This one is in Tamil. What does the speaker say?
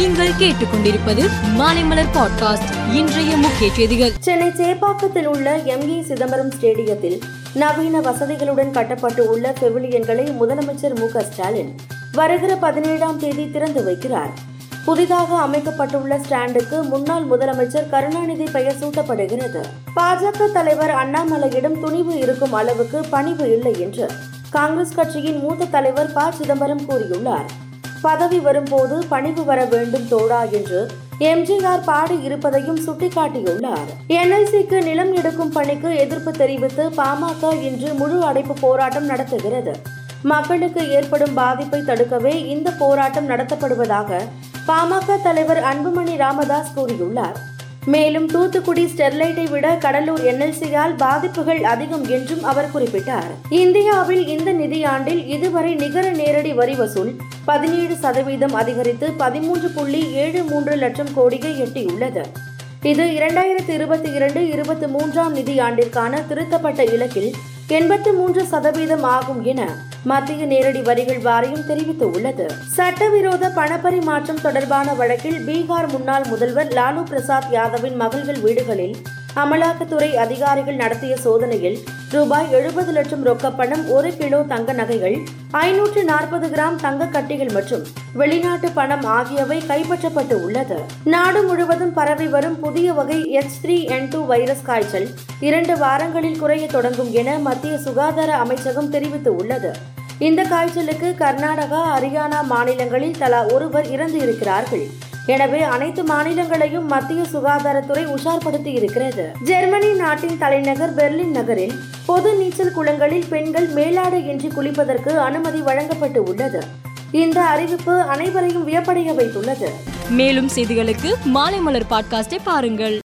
நீங்கள் கேட்டுக்கொண்டிருப்பது மாலைமலர் பாட்காஸ்ட் இன்றைய முக்கிய செய்திகள். சென்னை சேப்பாக்கத்தில் உள்ள எம்ஏ சிதம்பரம் ஸ்டேடியத்தில் நவீன வசதிகளுடன் கட்டப்பட்டு உள்ள பெவிலியன்களை முதலமைச்சர் மு. ஸ்டாலின் வருகிற பதினேழாம் தேதி திறந்து வைக்கிறார். புதிதாக அமைக்கப்பட்டுள்ள ஸ்டாண்டுக்கு முன்னாள் முதலமைச்சர் கருணாநிதி பெயர் சூட்டப்படுகிறது. பாஜக தலைவர் அண்ணாமலையிடம் துணிவு இருக்கும் அளவுக்கு பணிவு இல்லை என்று காங்கிரஸ் கட்சியின் மூத்த தலைவர் ப. சிதம்பரம் கூறியுள்ளார். பதவி வரும்போது பணிவு வர வேண்டும் தோழா என்று எம்ஜிஆர் பாடி இருப்பதையும் சுட்டிக்காட்டியுள்ளார். என்எல்சிக்கு நிலம் எடுக்கும் பணிக்கு எதிர்ப்பு தெரிவித்து பாமக இன்று முழு அடைப்பு போராட்டம் நடத்துகிறது. மக்களுக்கு ஏற்படும் பாதிப்பை தடுக்கவே இந்த போராட்டம் நடத்தப்படுவதாக பாமக தலைவர் அன்புமணி ராமதாஸ் கூறியுள்ளார். மேலும் தூத்துக்குடி ஸ்டெர்லைட்டை விட கடலூர் என்எல்சியால் பாதிப்புகள் அதிகம் என்றும் அவர் குறிப்பிட்டார். இந்தியாவில் இந்த நிதியாண்டில் இதுவரை நிகர நேரடி வரி வசூல் பதினேழு சதவீதம் அதிகரித்து பதிமூன்று புள்ளி ஏழு மூன்று லட்சம் கோடியை எட்டியுள்ளது. இது இரண்டாயிரத்தி இருபத்தி இரண்டு இருபத்தி மூன்றாம் நிதியாண்டிற்கான திருத்தப்பட்ட இலக்கில் எண்பத்தி மூன்று சதவீதம் ஆகும் என மத்திய நேரடி வரிகள் வாரியம் தெரிவித்துள்ளது. சட்டவிரோத பணப்பரிமாற்றம் தொடர்பான வழக்கில் பீகார் முன்னாள் முதல்வர் லாலு பிரசாத் யாதவின் மகள்கள் வீடுகளில் அமலாக்கத்துறை அதிகாரிகள் நடத்திய சோதனையில் ரூபாய் எழுபது லட்சம் ரொக்கப்பணம் ஒரு கிலோ தங்க நகைகள் ஐநூற்று நாற்பது கிராம் தங்க கட்டிகள் மற்றும் வெளிநாட்டு பணம் ஆகியவை கைப்பற்றப்பட்டு உள்ளது. நாடு முழுவதும் பரவி வரும் புதிய வகை H three N two virus காய்ச்சல் இரண்டு வாரங்களில் குறைய தொடங்கும் என மத்திய சுகாதார அமைச்சகம் தெரிவித்துள்ளது இந்த காய்ச்சலுக்கு கர்நாடகா ஹரியானா மாநிலங்களில் தலா ஒருவர் இறந்து இருக்கிறார்கள் எனவே அனைத்து மாநிலங்களையும் மத்திய சுகாதாரத்துறை உஷார்படுத்தி இருக்கிறது. ஜெர்மனி நாட்டின் தலைநகர் பெர்லின் நகரில் பொது நீச்சல் குளங்களில் பெண்கள் மேலாடை இன்றி குளிப்பதற்கு அனுமதி வழங்கப்பட்டு உள்ளது. இந்த அறிவிப்பு அனைவரையும் வியப்படைய வைத்துள்ளது. மேலும் செய்திகளுக்கு மாலை மலர் பாட்காஸ்டை பாருங்கள்.